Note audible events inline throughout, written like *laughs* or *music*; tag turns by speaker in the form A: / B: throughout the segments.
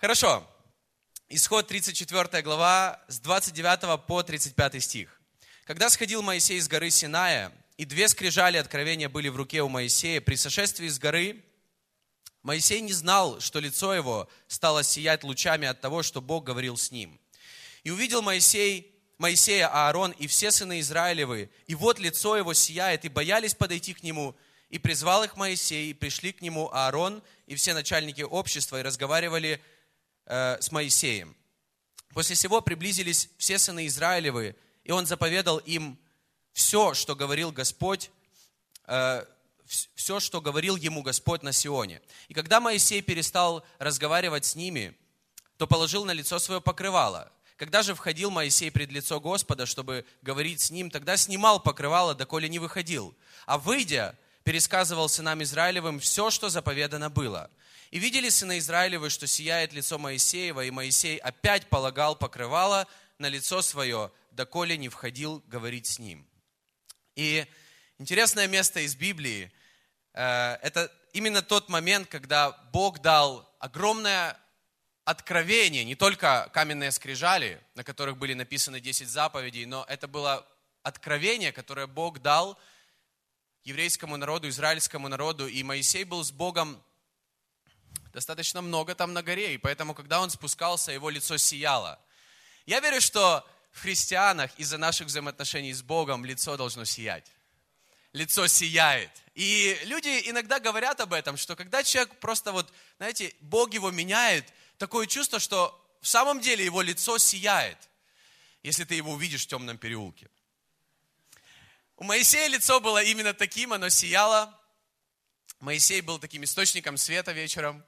A: Хорошо. Исход 34 глава с 29 по 35 стих. Когда сходил Моисей с горы Синая, и две скрижали откровения были в руке у Моисея, при сошествии с горы Моисей не знал, что лицо его стало сиять лучами от того, что Бог говорил с ним. И увидел Моисей, Моисея, Аарон и все сыны Израилевы, и вот лицо его сияет, и боялись подойти к нему, и призвал их Моисей, и пришли к нему Аарон и все начальники общества, и разговаривали э, с Моисеем. После всего приблизились все сыны Израилевы, и он заповедал им все, что говорил Господь, э, все, что говорил ему Господь на Сионе. И когда Моисей перестал разговаривать с ними, то положил на лицо свое покрывало. Когда же входил Моисей пред лицо Господа, чтобы говорить с ним, тогда снимал покрывало, доколе не выходил. А выйдя, пересказывал сынам Израилевым все, что заповедано было. И видели сыны Израилевы, что сияет лицо Моисеева, и Моисей опять полагал покрывало на лицо свое, доколе не входил говорить с ним. И интересное место из Библии, Э, это именно тот момент, когда Бог дал огромное откровение, не только каменные скрижали, на которых были написаны 10 заповедей, но это было откровение, которое Бог дал еврейскому народу, израильскому народу, и Моисей был с Богом достаточно много там на горе, и поэтому, когда он спускался, его лицо сияло. Я верю, что в христианах из-за наших взаимоотношений с Богом лицо должно сиять лицо сияет. И люди иногда говорят об этом, что когда человек просто вот, знаете, Бог его меняет, такое чувство, что в самом деле его лицо сияет, если ты его увидишь в темном переулке. У Моисея лицо было именно таким, оно сияло. Моисей был таким источником света вечером.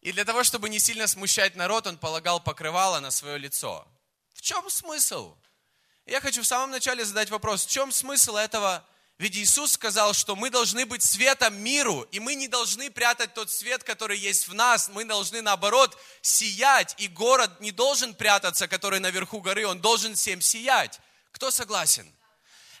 A: И для того, чтобы не сильно смущать народ, он полагал покрывало на свое лицо. В чем смысл? Я хочу в самом начале задать вопрос, в чем смысл этого ведь Иисус сказал, что мы должны быть светом миру, и мы не должны прятать тот свет, который есть в нас. Мы должны, наоборот, сиять. И город не должен прятаться, который наверху горы, он должен всем сиять. Кто согласен?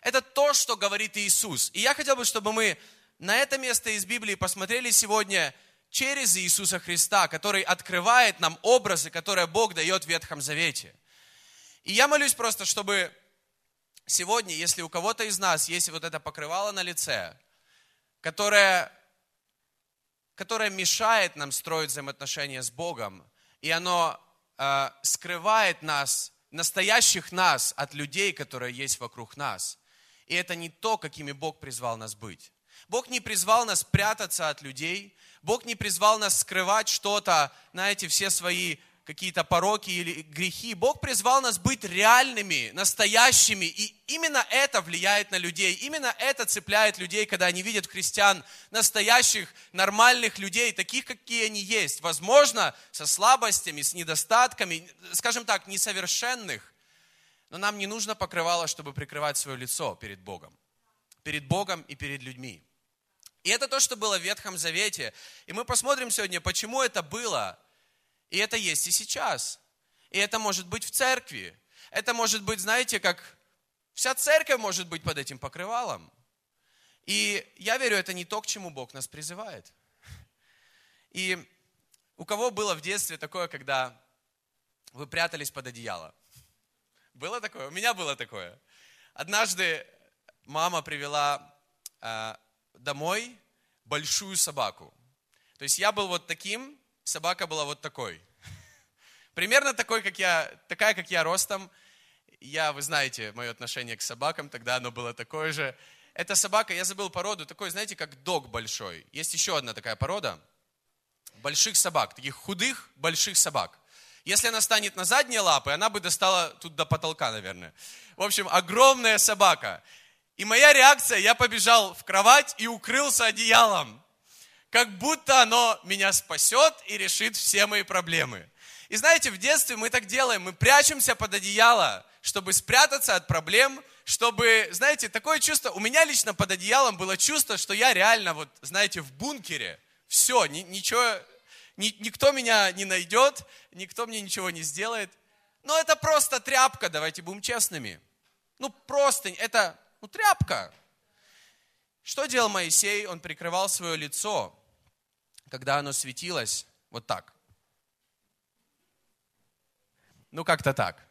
A: Это то, что говорит Иисус. И я хотел бы, чтобы мы на это место из Библии посмотрели сегодня через Иисуса Христа, который открывает нам образы, которые Бог дает в Ветхом Завете. И я молюсь просто, чтобы сегодня, если у кого-то из нас есть вот это покрывало на лице, которое, которое мешает нам строить взаимоотношения с Богом, и оно э, скрывает нас, настоящих нас, от людей, которые есть вокруг нас. И это не то, какими Бог призвал нас быть. Бог не призвал нас прятаться от людей, Бог не призвал нас скрывать что-то, знаете, все свои какие-то пороки или грехи. Бог призвал нас быть реальными, настоящими. И именно это влияет на людей. Именно это цепляет людей, когда они видят христиан настоящих, нормальных людей, таких, какие они есть. Возможно, со слабостями, с недостатками, скажем так, несовершенных. Но нам не нужно покрывало, чтобы прикрывать свое лицо перед Богом. Перед Богом и перед людьми. И это то, что было в Ветхом Завете. И мы посмотрим сегодня, почему это было и это есть и сейчас. И это может быть в церкви. Это может быть, знаете, как вся церковь может быть под этим покрывалом. И я верю, это не то, к чему Бог нас призывает. И у кого было в детстве такое, когда вы прятались под одеяло? Было такое? У меня было такое. Однажды мама привела э, домой большую собаку. То есть я был вот таким, собака была вот такой. *laughs* Примерно такой, как я, такая, как я ростом. Я, вы знаете, мое отношение к собакам, тогда оно было такое же. Эта собака, я забыл породу, такой, знаете, как дог большой. Есть еще одна такая порода. Больших собак, таких худых, больших собак. Если она станет на задние лапы, она бы достала тут до потолка, наверное. В общем, огромная собака. И моя реакция, я побежал в кровать и укрылся одеялом как будто оно меня спасет и решит все мои проблемы. И знаете, в детстве мы так делаем, мы прячемся под одеяло, чтобы спрятаться от проблем, чтобы, знаете, такое чувство, у меня лично под одеялом было чувство, что я реально, вот, знаете, в бункере, все, ни, ничего, ни, никто меня не найдет, никто мне ничего не сделает. Но это просто тряпка, давайте будем честными. Ну, просто, это, ну, тряпка. Что делал Моисей? Он прикрывал свое лицо когда оно светилось вот так. Ну, как-то так.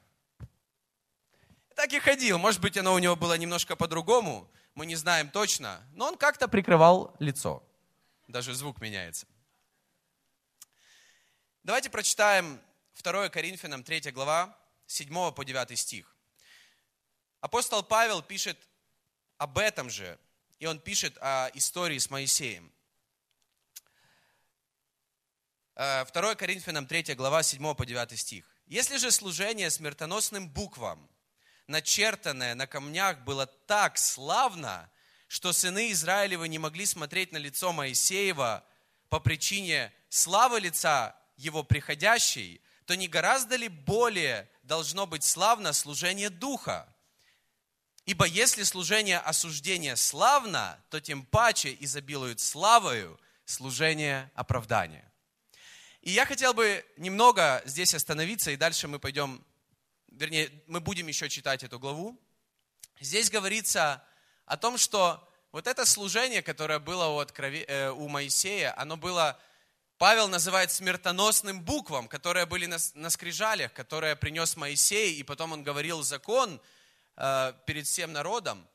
A: Так и ходил. Может быть, оно у него было немножко по-другому. Мы не знаем точно. Но он как-то прикрывал лицо. Даже звук меняется. Давайте прочитаем 2 Коринфянам 3 глава, 7 по 9 стих. Апостол Павел пишет об этом же, и он пишет о истории с Моисеем. 2 э, Коринфянам 3 глава 7 по 9 стих. «Если же служение смертоносным буквам, начертанное на камнях, было так славно, что сыны Израилевы не могли смотреть на лицо Моисеева по причине славы лица его приходящей, то не гораздо ли более должно быть славно служение Духа? Ибо если служение осуждения славно, то тем паче изобилует славою служение оправдания. И я хотел бы немного здесь остановиться, и дальше мы пойдем, вернее, мы будем еще читать эту главу. Здесь говорится о том, что вот это служение, которое было у, открови, э, у Моисея, оно было Павел называет смертоносным буквам, которые были на, на скрижалях, которые принес Моисей, и потом он говорил закон э, перед всем народом.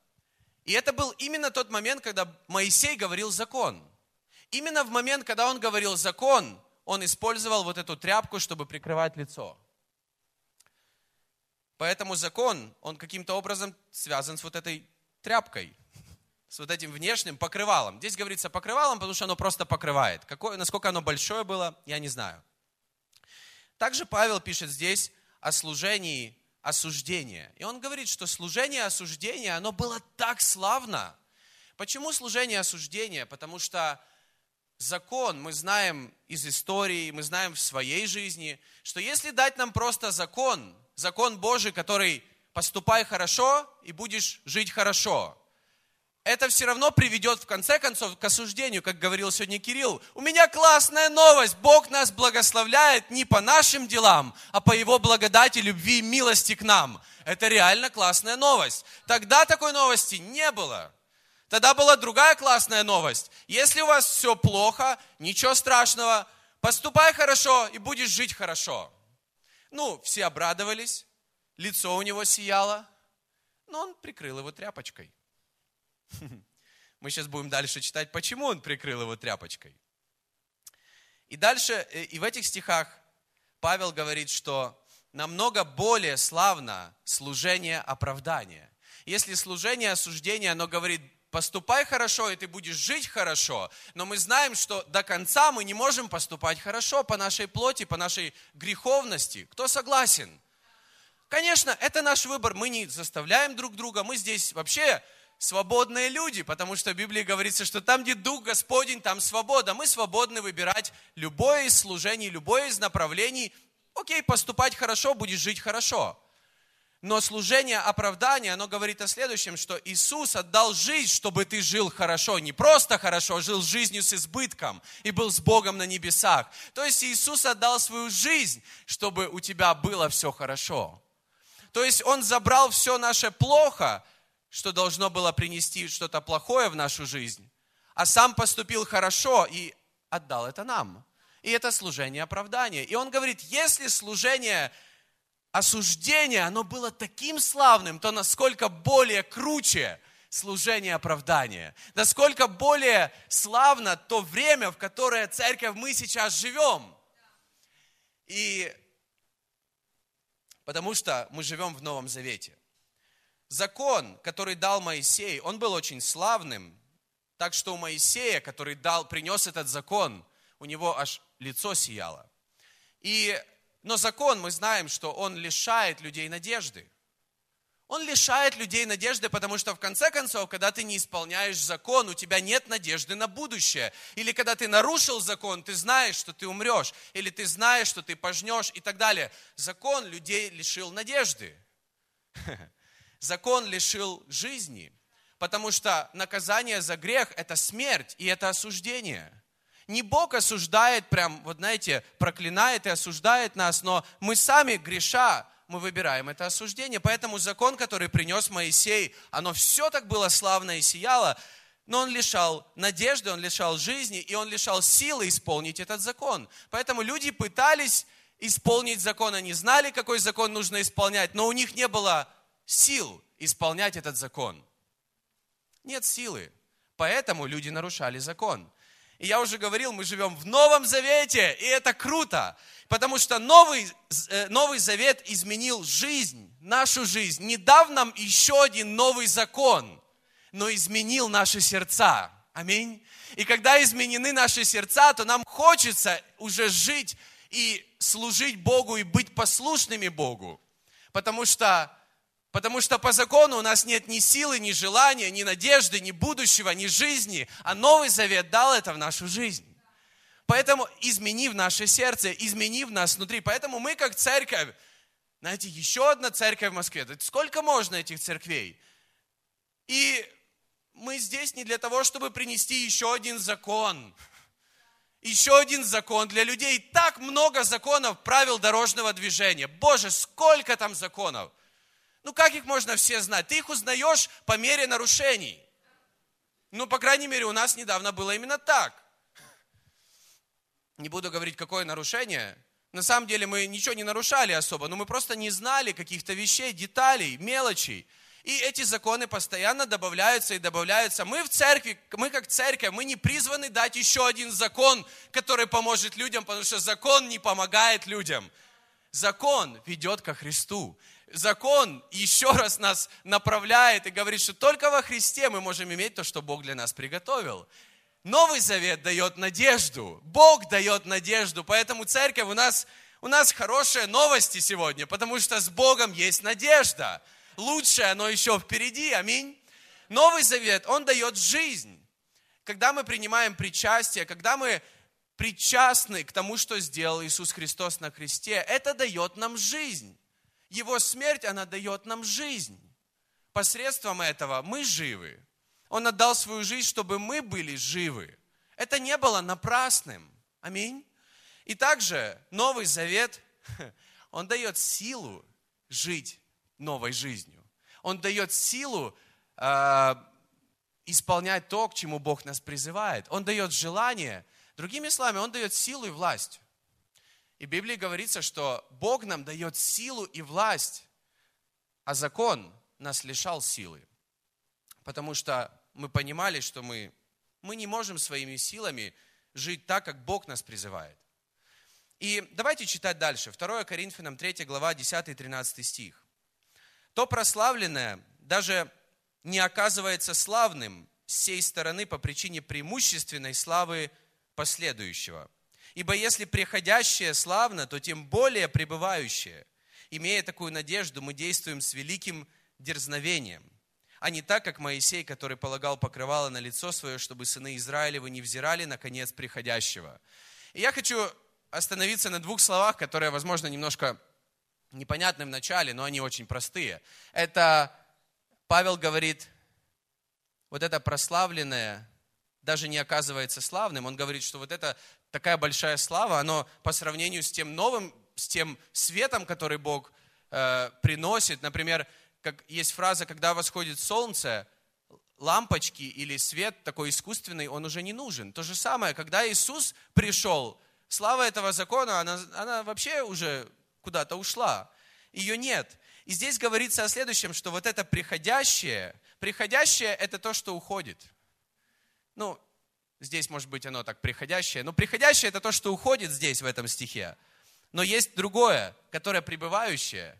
A: И это был именно тот момент, когда Моисей говорил закон. Именно в момент, когда он говорил закон, он использовал вот эту тряпку, чтобы прикрывать лицо. Поэтому закон, он каким-то образом связан с вот этой тряпкой с вот этим внешним покрывалом. Здесь говорится покрывалом, потому что оно просто покрывает. Какое, насколько оно большое было, я не знаю. Также Павел пишет здесь о служении осуждения. И он говорит, что служение осуждения, оно было так славно. Почему служение осуждения? Потому что закон, мы знаем из истории, мы знаем в своей жизни, что если дать нам просто закон, закон Божий, который поступай хорошо и будешь жить хорошо, это все равно приведет в конце концов к осуждению, как говорил сегодня Кирилл. У меня классная новость. Бог нас благословляет не по нашим делам, а по Его благодати, любви и милости к нам. Это реально классная новость. Тогда такой новости не было. Тогда была другая классная новость. Если у вас все плохо, ничего страшного, поступай хорошо и будешь жить хорошо. Ну, все обрадовались, лицо у него сияло, но он прикрыл его тряпочкой. Мы сейчас будем дальше читать, почему он прикрыл его тряпочкой. И дальше, э, и в этих стихах Павел говорит, что намного более славно служение оправдания. Если служение осуждения, оно говорит, поступай хорошо, и ты будешь жить хорошо, но мы знаем, что до конца мы не можем поступать хорошо по нашей плоти, по нашей греховности. Кто согласен? Конечно, это наш выбор, мы не заставляем друг друга, мы здесь вообще свободные люди, потому что в Библии говорится, что там, где Дух Господень, там свобода. Мы свободны выбирать любое из служений, любое из направлений. Окей, поступать хорошо, будешь жить хорошо. Но служение оправдания, оно говорит о следующем, что Иисус отдал жизнь, чтобы ты жил хорошо. Не просто хорошо, а жил жизнью с избытком и был с Богом на небесах. То есть Иисус отдал свою жизнь, чтобы у тебя было все хорошо. То есть Он забрал все наше плохо, что должно было принести что-то плохое в нашу жизнь, а сам поступил хорошо и отдал это нам. И это служение оправдания. И он говорит, если служение осуждения, оно было таким славным, то насколько более круче служение оправдания. Насколько более славно то время, в которое церковь мы сейчас живем. И потому что мы живем в Новом Завете закон, который дал Моисей, он был очень славным, так что у Моисея, который дал, принес этот закон, у него аж лицо сияло. И, но закон, мы знаем, что он лишает людей надежды. Он лишает людей надежды, потому что в конце концов, когда ты не исполняешь закон, у тебя нет надежды на будущее. Или когда ты нарушил закон, ты знаешь, что ты умрешь. Или ты знаешь, что ты пожнешь и так далее. Закон людей лишил надежды. *laughs* закон лишил жизни, потому что наказание за грех – это смерть и это осуждение. Не Бог осуждает, прям, вот знаете, проклинает и осуждает нас, но мы сами, греша, мы выбираем это осуждение. Поэтому закон, который принес Моисей, оно все так было славно и сияло, но он лишал надежды, он лишал жизни, и он лишал силы исполнить этот закон. Поэтому люди пытались исполнить закон. Они знали, какой закон нужно исполнять, но у них не было сил исполнять этот закон. Нет силы. Поэтому люди нарушали закон. И я уже говорил, мы живем в Новом Завете, и это круто, потому что Новый, э, Новый Завет изменил жизнь, нашу жизнь. Не дав нам еще один новый закон, но изменил наши сердца. Аминь. И когда изменены наши сердца, то нам хочется уже жить и служить Богу и быть послушными Богу. Потому что, потому что по закону у нас нет ни силы, ни желания, ни надежды, ни будущего, ни жизни. А Новый Завет дал это в нашу жизнь. Поэтому изменив наше сердце, изменив нас внутри. Поэтому мы как церковь, знаете, еще одна церковь в Москве. Сколько можно этих церквей? И мы здесь не для того, чтобы принести еще один закон. Еще один закон для людей. Так много законов, правил дорожного движения. Боже, сколько там законов. Ну как их можно все знать? Ты их узнаешь по мере нарушений. Ну, по крайней мере, у нас недавно было именно так. Не буду говорить, какое нарушение. На самом деле мы ничего не нарушали особо, но мы просто не знали каких-то вещей, деталей, мелочей. И эти законы постоянно добавляются и добавляются. Мы в церкви, мы как церковь, мы не призваны дать еще один закон, который поможет людям, потому что закон не помогает людям. Закон ведет ко Христу. Закон еще раз нас направляет и говорит, что только во Христе мы можем иметь то, что Бог для нас приготовил. Новый Завет дает надежду. Бог дает надежду. Поэтому церковь у нас, у нас хорошие новости сегодня, потому что с Богом есть надежда лучшее, оно еще впереди, аминь. Новый Завет, он дает жизнь. Когда мы принимаем причастие, когда мы причастны к тому, что сделал Иисус Христос на кресте, это дает нам жизнь. Его смерть, она дает нам жизнь. Посредством этого мы живы. Он отдал свою жизнь, чтобы мы были живы. Это не было напрасным. Аминь. И также Новый Завет, *laughs* он дает силу жить новой жизнью. Он дает силу э, исполнять то, к чему Бог нас призывает. Он дает желание. Другими словами, Он дает силу и власть. И в Библии говорится, что Бог нам дает силу и власть, а закон нас лишал силы. Потому что мы понимали, что мы, мы не можем своими силами жить так, как Бог нас призывает. И давайте читать дальше. 2 Коринфянам 3 глава 10 и 13 стих то прославленное даже не оказывается славным с сей стороны по причине преимущественной славы последующего. Ибо если приходящее славно, то тем более пребывающее. Имея такую надежду, мы действуем с великим дерзновением, а не так, как Моисей, который полагал покрывало на лицо свое, чтобы сыны Израилевы не взирали на конец приходящего. И я хочу остановиться на двух словах, которые, возможно, немножко непонятны в начале, но они очень простые. Это Павел говорит, вот это прославленное даже не оказывается славным. Он говорит, что вот это такая большая слава, оно по сравнению с тем новым, с тем светом, который Бог э, приносит. Например, как есть фраза, когда восходит солнце, лампочки или свет такой искусственный, он уже не нужен. То же самое, когда Иисус пришел, слава этого закона, она, она вообще уже куда-то ушла. Ее нет. И здесь говорится о следующем, что вот это приходящее, приходящее это то, что уходит. Ну, здесь может быть оно так приходящее, но приходящее это то, что уходит здесь в этом стихе. Но есть другое, которое пребывающее.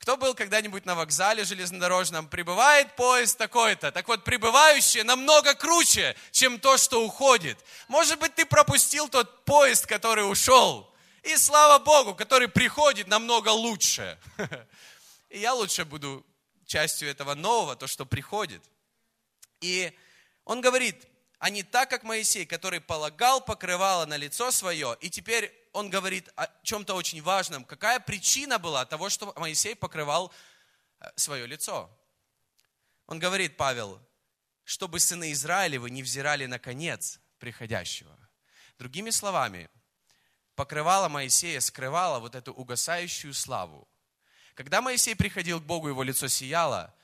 A: Кто был когда-нибудь на вокзале железнодорожном? Прибывает поезд такой-то. Так вот, прибывающее намного круче, чем то, что уходит. Может быть, ты пропустил тот поезд, который ушел. И слава Богу, который приходит намного лучше. *laughs* И я лучше буду частью этого нового, то, что приходит. И он говорит, а не так, как Моисей, который полагал покрывало на лицо свое, и теперь он говорит о чем-то очень важном. Какая причина была того, что Моисей покрывал э, свое лицо? Он говорит, Павел, чтобы сыны Израилевы не взирали на конец приходящего. Другими словами, покрывало Моисея скрывало вот эту угасающую славу. Когда Моисей приходил к Богу, его лицо сияло.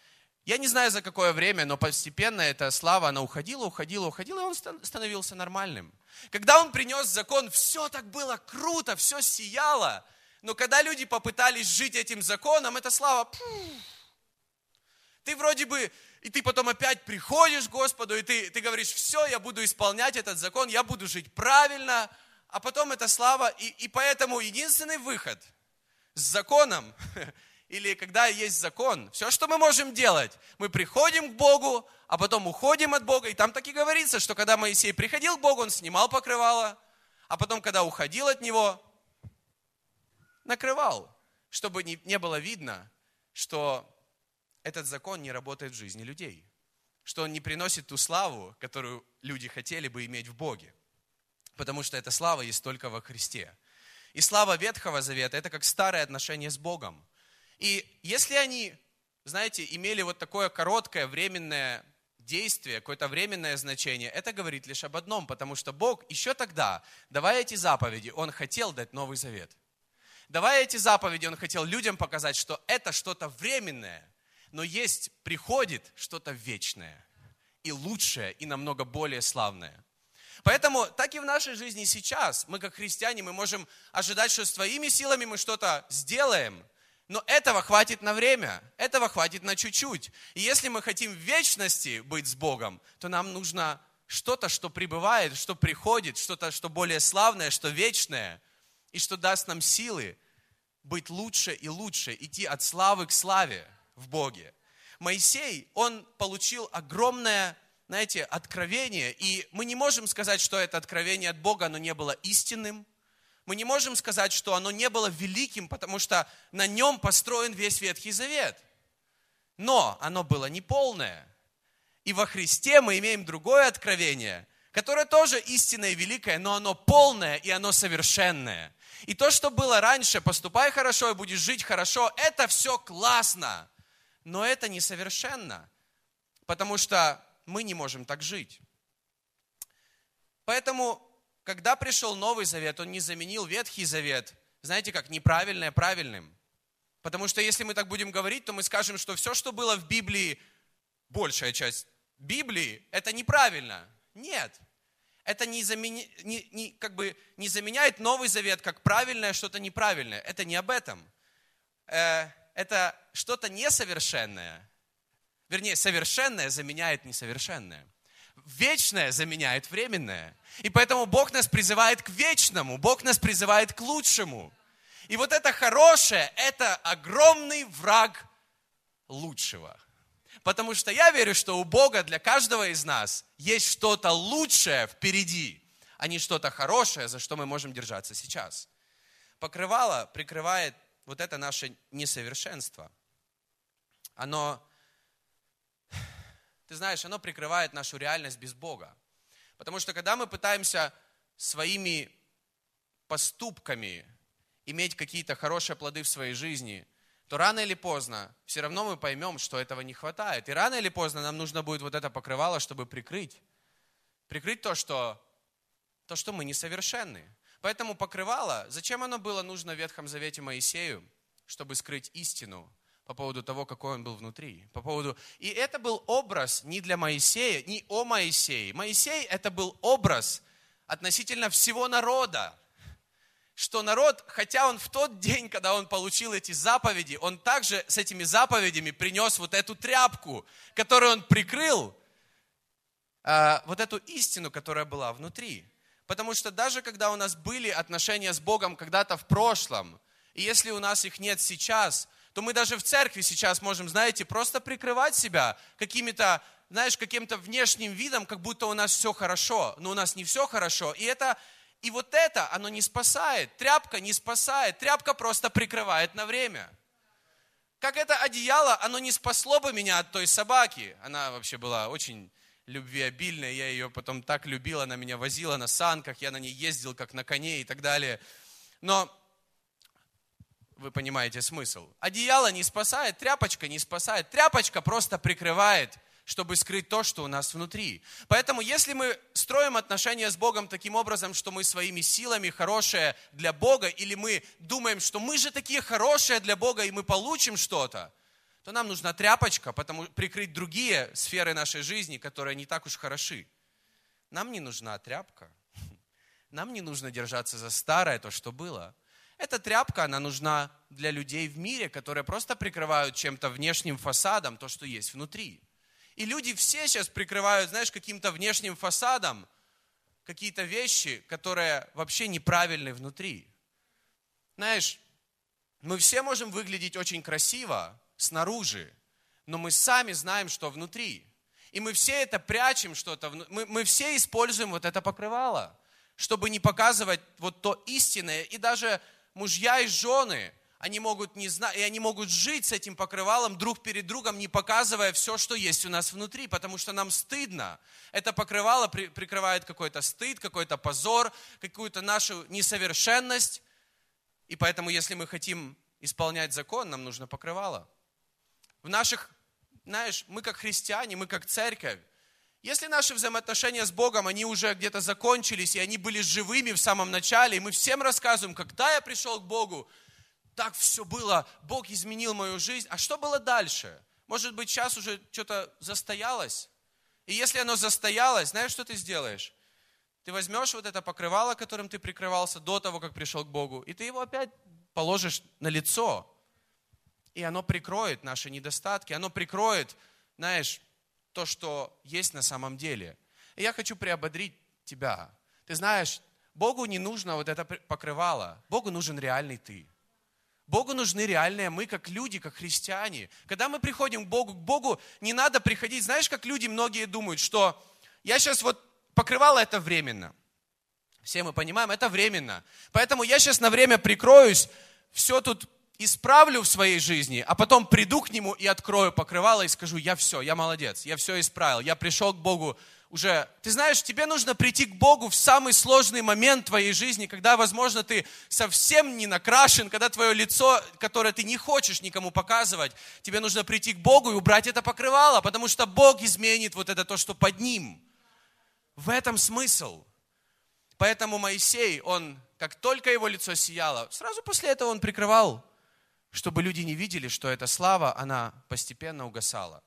A: Я не знаю, за какое время, но постепенно эта слава, она уходила, уходила, уходила, и он становился нормальным. Когда он принес закон, все так было круто, все сияло. Но когда люди попытались жить этим законом, эта слава, ты вроде бы, и ты потом опять приходишь к Господу, и ты, ты говоришь, все, я буду исполнять этот закон, я буду жить правильно, а потом эта слава, и, и поэтому единственный выход с законом, *laughs* или когда есть закон, все, что мы можем делать, мы приходим к Богу, а потом уходим от Бога, и там так и говорится, что когда Моисей приходил к Богу, он снимал покрывало, а потом, когда уходил от него, накрывал, чтобы не, было видно, что этот закон не работает в жизни людей, что он не приносит ту славу, которую люди хотели бы иметь в Боге, потому что эта слава есть только во Христе. И слава Ветхого Завета – это как старое отношение с Богом. И если они, знаете, имели вот такое короткое временное действие, какое-то временное значение, это говорит лишь об одном, потому что Бог еще тогда, давая эти заповеди, Он хотел дать Новый Завет. Давая эти заповеди, Он хотел людям показать, что это что-то временное, но есть, приходит что-то вечное и лучшее, и намного более славное. Поэтому так и в нашей жизни сейчас, мы как христиане, мы можем ожидать, что своими силами мы что-то сделаем, но этого хватит на время, этого хватит на чуть-чуть. И если мы хотим в вечности быть с Богом, то нам нужно что-то, что пребывает, что приходит, что-то, что более славное, что вечное, и что даст нам силы быть лучше и лучше, идти от славы к славе в Боге. Моисей, он получил огромное, знаете, откровение, и мы не можем сказать, что это откровение от Бога, оно не было истинным, мы не можем сказать, что оно не было великим, потому что на нем построен весь Ветхий Завет. Но оно было неполное. И во Христе мы имеем другое откровение, которое тоже истинное и великое, но оно полное и оно совершенное. И то, что было раньше, поступай хорошо и будешь жить хорошо, это все классно. Но это несовершенно, потому что мы не можем так жить. Поэтому когда пришел Новый Завет, он не заменил Ветхий Завет, знаете как, неправильное правильным. Потому что если мы так будем говорить, то мы скажем, что все, что было в Библии, большая часть Библии, это неправильно. Нет. Это не, замени, не, не, как бы не заменяет Новый Завет как правильное что-то неправильное. Это не об этом. Э, это что-то несовершенное. Вернее, совершенное заменяет несовершенное вечное заменяет временное. И поэтому Бог нас призывает к вечному, Бог нас призывает к лучшему. И вот это хорошее, это огромный враг лучшего. Потому что я верю, что у Бога для каждого из нас есть что-то лучшее впереди, а не что-то хорошее, за что мы можем держаться сейчас. Покрывало прикрывает вот это наше несовершенство. Оно ты знаешь, оно прикрывает нашу реальность без Бога. Потому что когда мы пытаемся своими поступками иметь какие-то хорошие плоды в своей жизни, то рано или поздно все равно мы поймем, что этого не хватает. И рано или поздно нам нужно будет вот это покрывало, чтобы прикрыть. Прикрыть то, что, то, что мы несовершенны. Поэтому покрывало, зачем оно было нужно в Ветхом Завете Моисею? Чтобы скрыть истину, по поводу того, какой он был внутри. По поводу... И это был образ не для Моисея, не о Моисее. Моисей это был образ относительно всего народа. Что народ, хотя он в тот день, когда он получил эти заповеди, он также с этими заповедями принес вот эту тряпку, которую он прикрыл, э, вот эту истину, которая была внутри. Потому что даже когда у нас были отношения с Богом когда-то в прошлом, и если у нас их нет сейчас, то мы даже в церкви сейчас можем, знаете, просто прикрывать себя какими-то, знаешь, каким-то внешним видом, как будто у нас все хорошо, но у нас не все хорошо. И это, и вот это, оно не спасает. Тряпка не спасает. Тряпка просто прикрывает на время. Как это одеяло, оно не спасло бы меня от той собаки. Она вообще была очень любвеобильная, я ее потом так любил, она меня возила на санках, я на ней ездил как на коне и так далее. Но вы понимаете смысл. Одеяло не спасает, тряпочка не спасает. Тряпочка просто прикрывает, чтобы скрыть то, что у нас внутри. Поэтому, если мы строим отношения с Богом таким образом, что мы своими силами хорошие для Бога, или мы думаем, что мы же такие хорошие для Бога, и мы получим что-то, то нам нужна тряпочка, потому прикрыть другие сферы нашей жизни, которые не так уж хороши. Нам не нужна тряпка. *laughs* Нам не нужно держаться за старое, то, что было. Эта тряпка, она нужна для людей в мире, которые просто прикрывают чем-то внешним фасадом то, что есть внутри. И люди все сейчас прикрывают, знаешь, каким-то внешним фасадом какие-то вещи, которые вообще неправильны внутри. Знаешь, мы все можем выглядеть очень красиво снаружи, но мы сами знаем, что внутри. И мы все это прячем что-то, мы, мы все используем вот это покрывало, чтобы не показывать вот то истинное. И даже мужья и жены, они могут не знать, и они могут жить с этим покрывалом друг перед другом, не показывая все, что есть у нас внутри, потому что нам стыдно. Это покрывало при, прикрывает какой-то стыд, какой-то позор, какую-то нашу несовершенность. И поэтому, если мы хотим исполнять закон, нам нужно покрывало. В наших, знаешь, мы как христиане, мы как церковь, если наши взаимоотношения с Богом, они уже где-то закончились, и они были живыми в самом начале, и мы всем рассказываем, когда я пришел к Богу, так все было, Бог изменил мою жизнь. А что было дальше? Может быть, сейчас уже что-то застоялось? И если оно застоялось, знаешь, что ты сделаешь? Ты возьмешь вот это покрывало, которым ты прикрывался до того, как пришел к Богу, и ты его опять положишь на лицо. И оно прикроет наши недостатки, оно прикроет, знаешь, то, что есть на самом деле. И я хочу приободрить тебя. Ты знаешь, Богу не нужно вот это покрывало. Богу нужен реальный ты. Богу нужны реальные мы, как люди, как христиане. Когда мы приходим к Богу, к Богу не надо приходить. Знаешь, как люди многие думают, что я сейчас вот покрывало это временно. Все мы понимаем, это временно. Поэтому я сейчас на время прикроюсь, все тут исправлю в своей жизни, а потом приду к Нему и открою покрывало и скажу, я все, я молодец, я все исправил, я пришел к Богу уже. Ты знаешь, тебе нужно прийти к Богу в самый сложный момент твоей жизни, когда, возможно, ты совсем не накрашен, когда твое лицо, которое ты не хочешь никому показывать, тебе нужно прийти к Богу и убрать это покрывало, потому что Бог изменит вот это то, что под ним. В этом смысл. Поэтому Моисей, он, как только его лицо сияло, сразу после этого он прикрывал чтобы люди не видели, что эта слава, она постепенно угасала.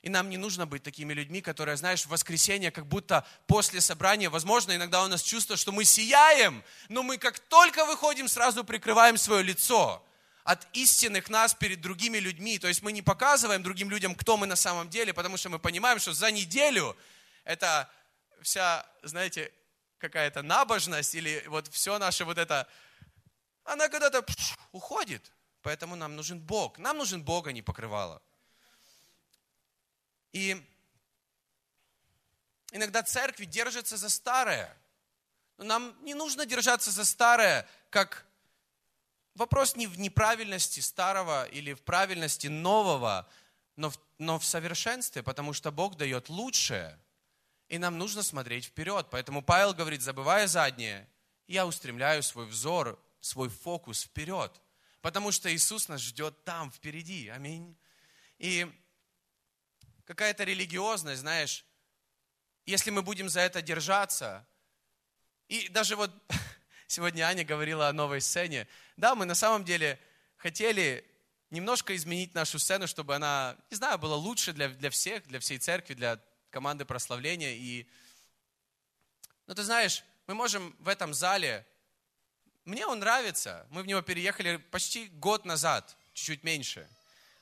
A: И нам не нужно быть такими людьми, которые, знаешь, в воскресенье, как будто после собрания, возможно, иногда у нас чувство, что мы сияем, но мы как только выходим, сразу прикрываем свое лицо от истинных нас перед другими людьми. То есть мы не показываем другим людям, кто мы на самом деле, потому что мы понимаем, что за неделю это вся, знаете, какая-то набожность или вот все наше вот это, она когда-то уходит. Поэтому нам нужен Бог. Нам нужен Бог, а не покрывало. И иногда церкви держатся за старое. Но нам не нужно держаться за старое, как вопрос не в неправильности старого или в правильности нового, но в, но в совершенстве, потому что Бог дает лучшее. И нам нужно смотреть вперед. Поэтому Павел говорит, забывая заднее, я устремляю свой взор, свой фокус вперед – Потому что Иисус нас ждет там, впереди. Аминь. И какая-то религиозность, знаешь, если мы будем за это держаться, и даже вот *laughs* сегодня Аня говорила о новой сцене, да, мы на самом деле хотели немножко изменить нашу сцену, чтобы она, не знаю, была лучше для, для всех, для всей церкви, для команды прославления. И, ну ты знаешь, мы можем в этом зале мне он нравится. Мы в него переехали почти год назад, чуть-чуть меньше.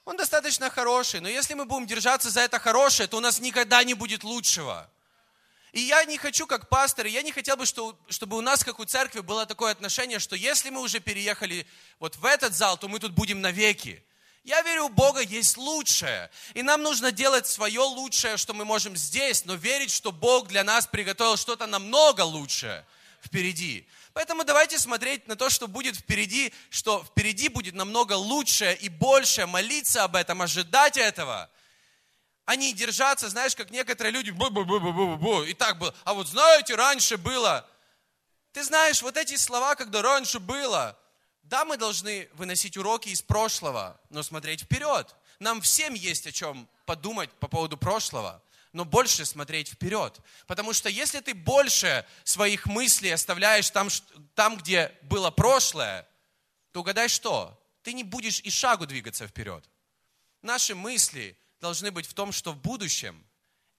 A: Он достаточно хороший, но если мы будем держаться за это хорошее, то у нас никогда не будет лучшего. И я не хочу, как пастор, я не хотел бы, чтобы у нас, как у церкви, было такое отношение, что если мы уже переехали вот в этот зал, то мы тут будем навеки. Я верю, у Бога есть лучшее. И нам нужно делать свое лучшее, что мы можем здесь, но верить, что Бог для нас приготовил что-то намного лучшее впереди. Поэтому давайте смотреть на то, что будет впереди, что впереди будет намного лучше и больше, молиться об этом, ожидать этого, а не держаться, знаешь, как некоторые люди, бу -бу -бу -бу -бу -бу, и так было. А вот знаете, раньше было. Ты знаешь, вот эти слова, когда раньше было, да, мы должны выносить уроки из прошлого, но смотреть вперед. Нам всем есть о чем подумать по поводу прошлого но больше смотреть вперед. Потому что если ты больше своих мыслей оставляешь там, там где было прошлое, то угадай что? Ты не будешь и шагу двигаться вперед. Наши мысли должны быть в том, что в будущем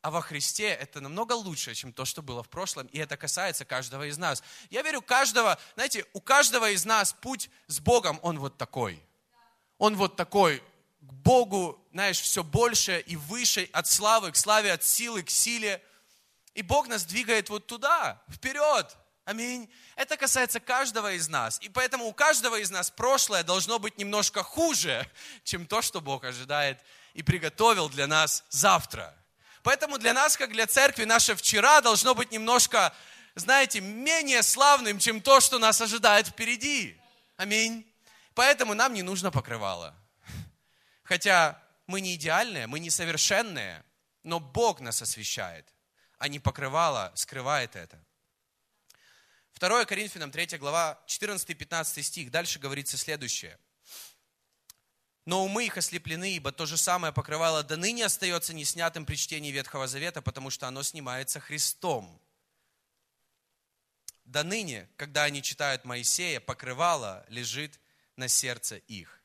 A: а во Христе это намного лучше, чем то, что было в прошлом, и это касается каждого из нас. Я верю, каждого, знаете, у каждого из нас путь с Богом, он вот такой. Он вот такой, к Богу, знаешь, все больше и выше, от славы к славе, от силы к силе. И Бог нас двигает вот туда, вперед. Аминь. Это касается каждого из нас. И поэтому у каждого из нас прошлое должно быть немножко хуже, чем то, что Бог ожидает и приготовил для нас завтра. Поэтому для нас, как для церкви, наше вчера должно быть немножко, знаете, менее славным, чем то, что нас ожидает впереди. Аминь. Поэтому нам не нужно покрывало. Хотя мы не идеальные, мы не совершенные, но Бог нас освещает, а не покрывало скрывает это. 2 Коринфянам 3 глава 14-15 стих. Дальше говорится следующее. Но умы их ослеплены, ибо то же самое покрывало до ныне остается не снятым при чтении Ветхого Завета, потому что оно снимается Христом. До ныне, когда они читают Моисея, покрывало лежит на сердце их.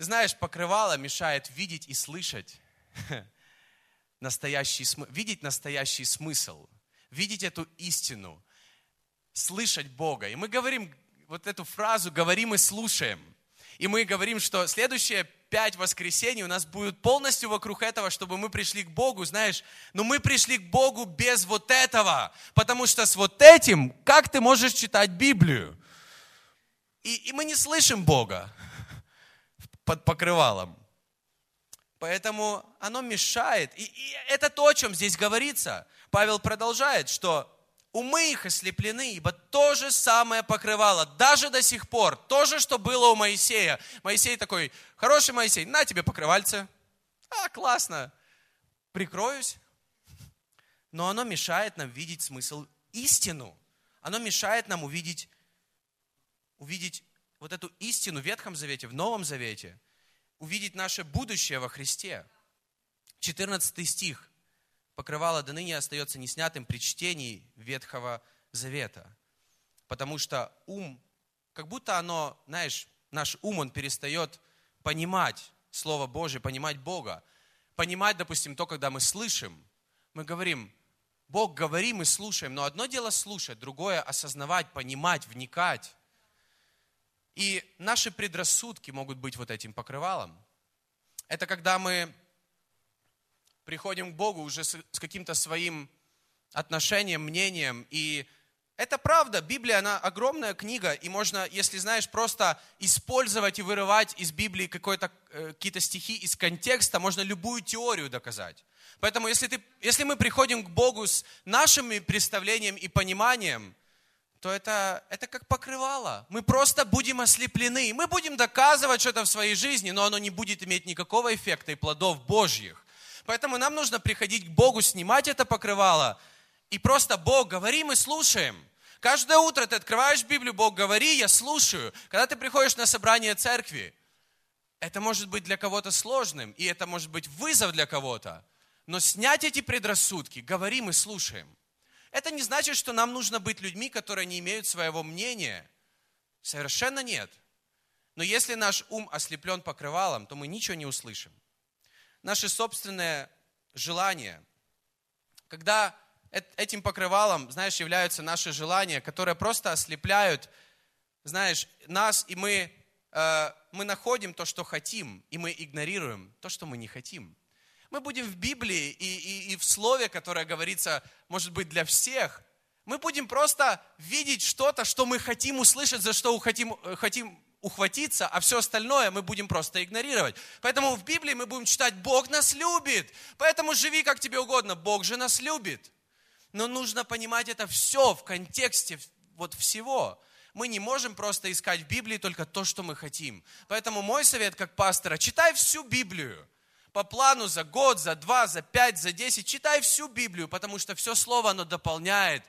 A: Ты знаешь, покрывало мешает видеть и слышать *laughs* настоящий, видеть настоящий смысл, видеть эту истину, слышать Бога. И мы говорим вот эту фразу «говорим и слушаем». И мы говорим, что следующие пять воскресений у нас будут полностью вокруг этого, чтобы мы пришли к Богу, знаешь, но мы пришли к Богу без вот этого, потому что с вот этим, как ты можешь читать Библию? И, и мы не слышим Бога под покрывалом. Поэтому оно мешает. И, и это то, о чем здесь говорится. Павел продолжает, что умы их ослеплены, ибо то же самое покрывало, даже до сих пор, то же, что было у Моисея. Моисей такой, хороший Моисей, на тебе покрывальце. А, классно, прикроюсь. Но оно мешает нам видеть смысл истину. Оно мешает нам увидеть, увидеть вот эту истину в Ветхом Завете, в Новом Завете, увидеть наше будущее во Христе. 14 стих покрывало до ныне остается неснятым при чтении Ветхого Завета. Потому что ум, как будто оно, знаешь, наш ум, он перестает понимать Слово Божие, понимать Бога. Понимать, допустим, то, когда мы слышим. Мы говорим, Бог говори, мы слушаем. Но одно дело слушать, другое осознавать, понимать, вникать. И наши предрассудки могут быть вот этим покрывалом. Это когда мы приходим к Богу уже с, каким-то своим отношением, мнением. И это правда, Библия, она огромная книга, и можно, если знаешь, просто использовать и вырывать из Библии э, какие-то стихи из контекста, можно любую теорию доказать. Поэтому если, ты, если мы приходим к Богу с нашими представлением и пониманием, то это, это как покрывало. Мы просто будем ослеплены. Мы будем доказывать что-то в своей жизни, но оно не будет иметь никакого эффекта и плодов Божьих. Поэтому нам нужно приходить к Богу, снимать это покрывало. И просто Бог, говори, мы слушаем. Каждое утро ты открываешь Библию, Бог, говори, я слушаю. Когда ты приходишь на собрание церкви, это может быть для кого-то сложным, и это может быть вызов для кого-то. Но снять эти предрассудки, говори, мы слушаем. Это не значит, что нам нужно быть людьми, которые не имеют своего мнения. Совершенно нет. Но если наш ум ослеплен покрывалом, то мы ничего не услышим наши собственные желания. Когда этим покрывалом, знаешь, являются наши желания, которые просто ослепляют, знаешь, нас, и мы, э, мы находим то, что хотим, и мы игнорируем то, что мы не хотим. Мы будем в Библии и, и, и в Слове, которое говорится, может быть, для всех, мы будем просто видеть что-то, что мы хотим услышать, за что хотим, э, хотим ухватиться, а все остальное мы будем просто игнорировать. Поэтому в Библии мы будем читать, Бог нас любит, поэтому живи как тебе угодно, Бог же нас любит. Но нужно понимать это все в контексте вот всего. Мы не можем просто искать в Библии только то, что мы хотим. Поэтому мой совет как пастора, читай всю Библию. По плану за год, за два, за пять, за десять, читай всю Библию, потому что все слово, оно дополняет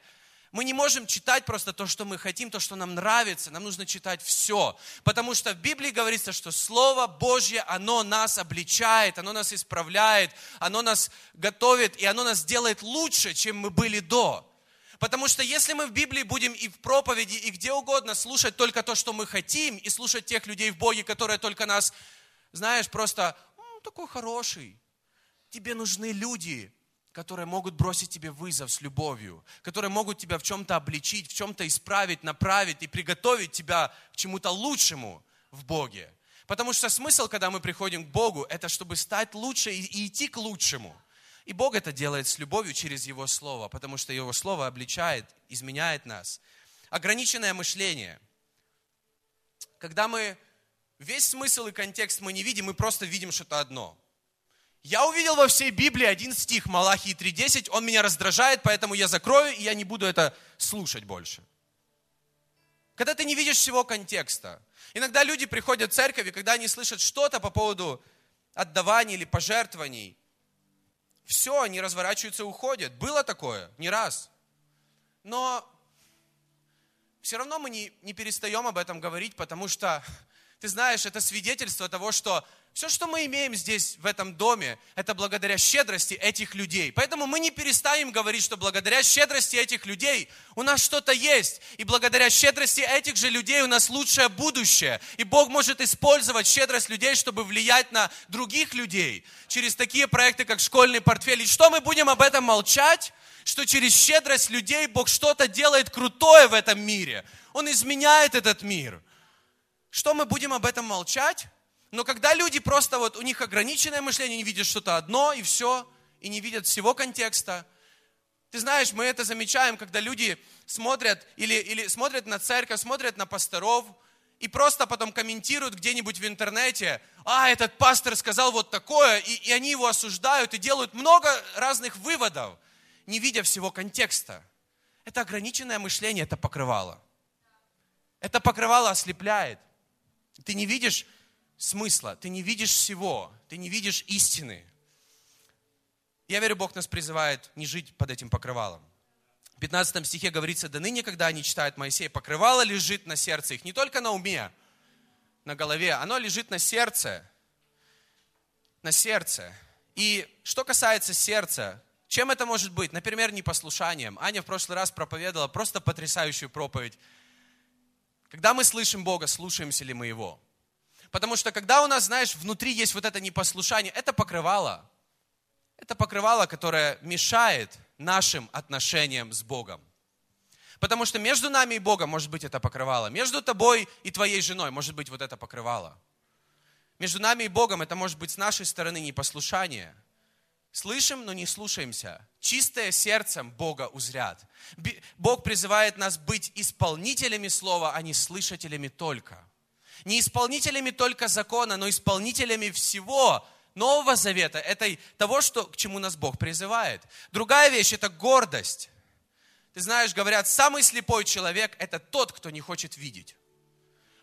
A: мы не можем читать просто то, что мы хотим, то, что нам нравится. Нам нужно читать все. Потому что в Библии говорится, что Слово Божье, оно нас обличает, оно нас исправляет, оно нас готовит, и оно нас делает лучше, чем мы были до. Потому что если мы в Библии будем и в проповеди, и где угодно слушать только то, что мы хотим, и слушать тех людей в Боге, которые только нас, знаешь, просто, такой хороший, тебе нужны люди, которые могут бросить тебе вызов с любовью, которые могут тебя в чем-то обличить, в чем-то исправить, направить и приготовить тебя к чему-то лучшему в Боге. Потому что смысл, когда мы приходим к Богу, это чтобы стать лучше и идти к лучшему. И Бог это делает с любовью через Его Слово, потому что Его Слово обличает, изменяет нас. Ограниченное мышление. Когда мы весь смысл и контекст мы не видим, мы просто видим что-то одно. Я увидел во всей Библии один стих, Малахии 3.10, он меня раздражает, поэтому я закрою, и я не буду это слушать больше. Когда ты не видишь всего контекста. Иногда люди приходят в церковь, и когда они слышат что-то по поводу отдавания или пожертвований, все, они разворачиваются и уходят. Было такое, не раз. Но все равно мы не, не перестаем об этом говорить, потому что, ты знаешь, это свидетельство того, что все, что мы имеем здесь, в этом доме, это благодаря щедрости этих людей. Поэтому мы не перестанем говорить, что благодаря щедрости этих людей у нас что-то есть. И благодаря щедрости этих же людей у нас лучшее будущее. И Бог может использовать щедрость людей, чтобы влиять на других людей. Через такие проекты, как школьный портфель. И что мы будем об этом молчать? Что через щедрость людей Бог что-то делает крутое в этом мире. Он изменяет этот мир. Что мы будем об этом молчать? Но когда люди просто вот, у них ограниченное мышление, они видят что-то одно и все, и не видят всего контекста. Ты знаешь, мы это замечаем, когда люди смотрят или, или смотрят на церковь, смотрят на пасторов, и просто потом комментируют где-нибудь в интернете, а, этот пастор сказал вот такое, и, и они его осуждают и делают много разных выводов, не видя всего контекста. Это ограниченное мышление, это покрывало. Это покрывало ослепляет. Ты не видишь смысла, ты не видишь всего, ты не видишь истины. Я верю, Бог нас призывает не жить под этим покрывалом. В 15 стихе говорится, да ныне, когда они читают Моисея, покрывало лежит на сердце их, не только на уме, на голове, оно лежит на сердце, на сердце. И что касается сердца, чем это может быть? Например, непослушанием. Аня в прошлый раз проповедовала просто потрясающую проповедь. Когда мы слышим Бога, слушаемся ли мы Его? Потому что когда у нас, знаешь, внутри есть вот это непослушание, это покрывало. Это покрывало, которое мешает нашим отношениям с Богом. Потому что между нами и Богом может быть это покрывало. Между тобой и твоей женой может быть вот это покрывало. Между нами и Богом это может быть с нашей стороны непослушание. Слышим, но не слушаемся. Чистое сердцем Бога узрят. Бог призывает нас быть исполнителями слова, а не слышателями только не исполнителями только закона, но исполнителями всего Нового Завета, этой, того, что, к чему нас Бог призывает. Другая вещь – это гордость. Ты знаешь, говорят, самый слепой человек – это тот, кто не хочет видеть.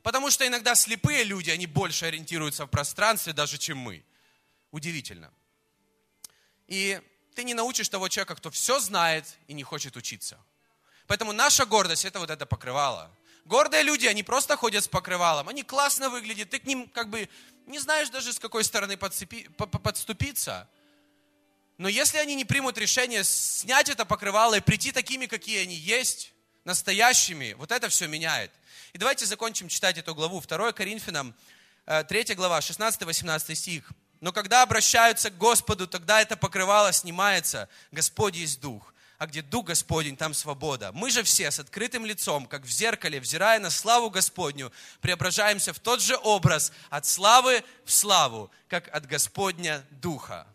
A: Потому что иногда слепые люди, они больше ориентируются в пространстве даже, чем мы. Удивительно. И ты не научишь того человека, кто все знает и не хочет учиться. Поэтому наша гордость – это вот это покрывало. Гордые люди, они просто ходят с покрывалом, они классно выглядят, ты к ним как бы не знаешь даже с какой стороны подцепи, подступиться. Но если они не примут решение снять это покрывало и прийти такими, какие они есть, настоящими, вот это все меняет. И давайте закончим читать эту главу. 2 Коринфянам, 3 э, глава, 16-18 стих. Но когда обращаются к Господу, тогда это покрывало снимается. Господь есть Дух а где Дух Господень, там свобода. Мы же все с открытым лицом, как в зеркале, взирая на славу Господню, преображаемся в тот же образ от славы в славу, как от Господня Духа.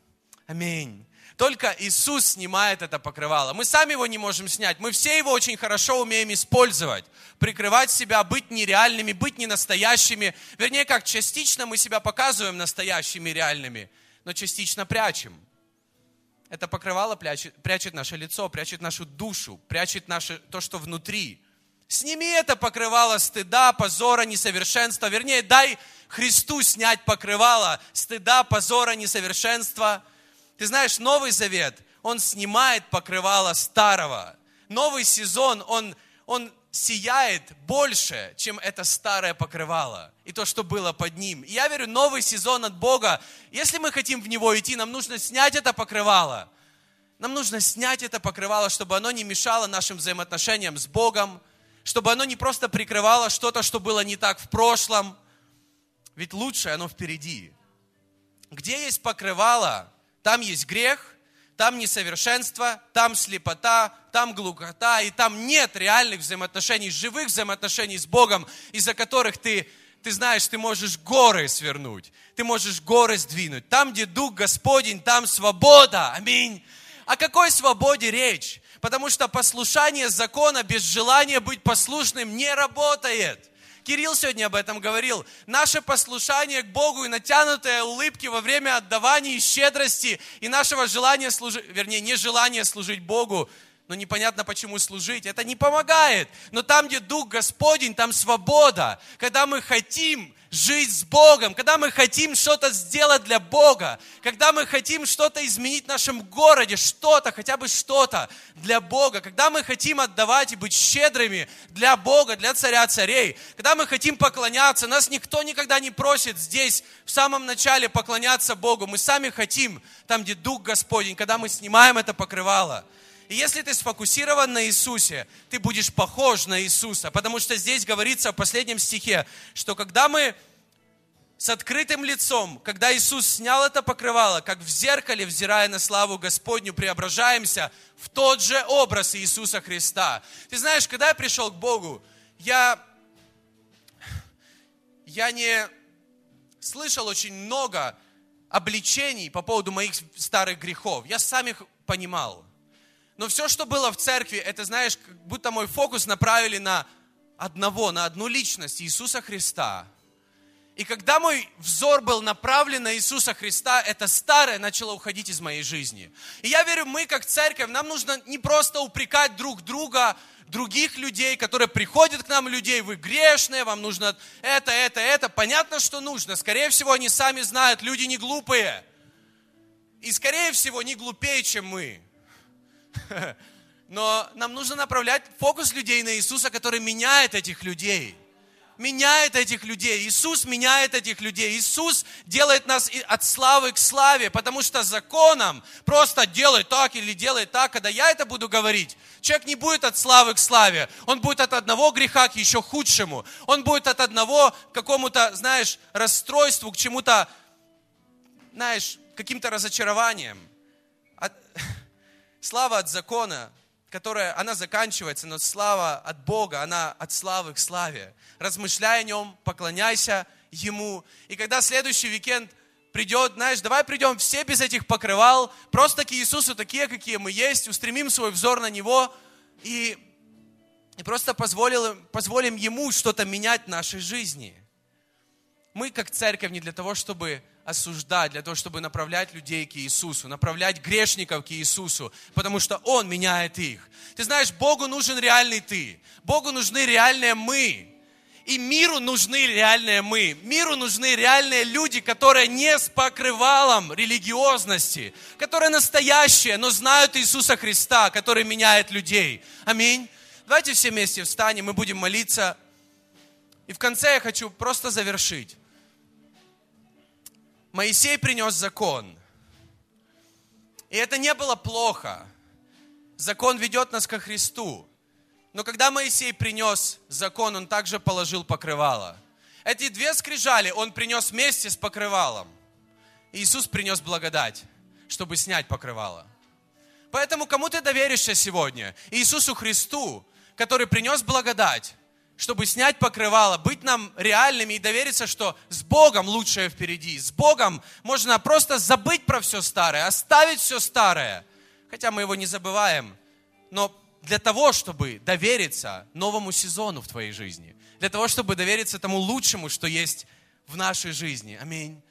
A: Аминь. Только Иисус снимает это покрывало. Мы сами его не можем снять. Мы все его очень хорошо умеем использовать. Прикрывать себя, быть нереальными, быть ненастоящими. Вернее, как частично мы себя показываем настоящими, реальными, но частично прячем. Это покрывало прячет, прячет наше лицо, прячет нашу душу, прячет наше, то, что внутри. Сними это покрывало стыда, позора, несовершенства. Вернее, дай Христу снять покрывало стыда, позора, несовершенства. Ты знаешь, Новый Завет, он снимает покрывало старого. Новый сезон, он, он сияет больше, чем это старое покрывало и то, что было под ним. И я верю, новый сезон от Бога, если мы хотим в него идти, нам нужно снять это покрывало. Нам нужно снять это покрывало, чтобы оно не мешало нашим взаимоотношениям с Богом, чтобы оно не просто прикрывало что-то, что было не так в прошлом. Ведь лучшее оно впереди. Где есть покрывало, там есть грех, там несовершенство, там слепота, там глухота, и там нет реальных взаимоотношений, живых взаимоотношений с Богом, из-за которых ты, ты знаешь, ты можешь горы свернуть, ты можешь горы сдвинуть. Там, где Дух Господень, там свобода. Аминь. О какой свободе речь? Потому что послушание закона без желания быть послушным не работает. Кирилл сегодня об этом говорил. Наше послушание к Богу и натянутые улыбки во время отдавания и щедрости, и нашего желания служить, вернее, нежелания служить Богу, но непонятно почему служить, это не помогает. Но там, где Дух Господень, там свобода. Когда мы хотим жить с Богом, когда мы хотим что-то сделать для Бога, когда мы хотим что-то изменить в нашем городе, что-то, хотя бы что-то для Бога, когда мы хотим отдавать и быть щедрыми для Бога, для царя царей, когда мы хотим поклоняться, нас никто никогда не просит здесь в самом начале поклоняться Богу, мы сами хотим, там, где Дух Господень, когда мы снимаем это покрывало – и если ты сфокусирован на Иисусе, ты будешь похож на Иисуса. Потому что здесь говорится в последнем стихе, что когда мы с открытым лицом, когда Иисус снял это покрывало, как в зеркале, взирая на славу Господню, преображаемся в тот же образ Иисуса Христа. Ты знаешь, когда я пришел к Богу, я, я не слышал очень много обличений по поводу моих старых грехов. Я сам их понимал. Но все, что было в церкви, это, знаешь, как будто мой фокус направили на одного, на одну личность, Иисуса Христа. И когда мой взор был направлен на Иисуса Христа, это старое начало уходить из моей жизни. И я верю, мы как церковь, нам нужно не просто упрекать друг друга, других людей, которые приходят к нам, людей, вы грешные, вам нужно это, это, это. Понятно, что нужно. Скорее всего, они сами знают, люди не глупые. И скорее всего, не глупее, чем мы. Но нам нужно направлять фокус людей на Иисуса, который меняет этих людей. Меняет этих людей. Иисус меняет этих людей. Иисус делает нас от славы к славе, потому что законом просто делай так или делай так, когда я это буду говорить, человек не будет от славы к славе. Он будет от одного греха к еще худшему. Он будет от одного какому-то, знаешь, расстройству, к чему-то, знаешь, каким-то разочарованием. Слава от закона, которая, она заканчивается, но слава от Бога, она от славы к славе. Размышляй о нем, поклоняйся Ему. И когда следующий уикенд придет, знаешь, давай придем все без этих покрывал, просто к Иисусу такие, какие мы есть, устремим свой взор на Него и, и просто позволим, позволим Ему что-то менять в нашей жизни. Мы, как церковь, не для того, чтобы осуждать, для того, чтобы направлять людей к Иисусу, направлять грешников к Иисусу, потому что Он меняет их. Ты знаешь, Богу нужен реальный ты, Богу нужны реальные мы. И миру нужны реальные мы. Миру нужны реальные люди, которые не с покрывалом религиозности, которые настоящие, но знают Иисуса Христа, который меняет людей. Аминь. Давайте все вместе встанем, мы будем молиться. И в конце я хочу просто завершить. Моисей принес закон. И это не было плохо. Закон ведет нас ко Христу. Но когда Моисей принес закон, он также положил покрывало. Эти две скрижали он принес вместе с покрывалом. Иисус принес благодать, чтобы снять покрывало. Поэтому кому ты доверишься сегодня? Иисусу Христу, который принес благодать, чтобы снять покрывало, быть нам реальными и довериться, что с Богом лучшее впереди. С Богом можно просто забыть про все старое, оставить все старое. Хотя мы его не забываем. Но для того, чтобы довериться новому сезону в твоей жизни, для того, чтобы довериться тому лучшему, что есть в нашей жизни. Аминь.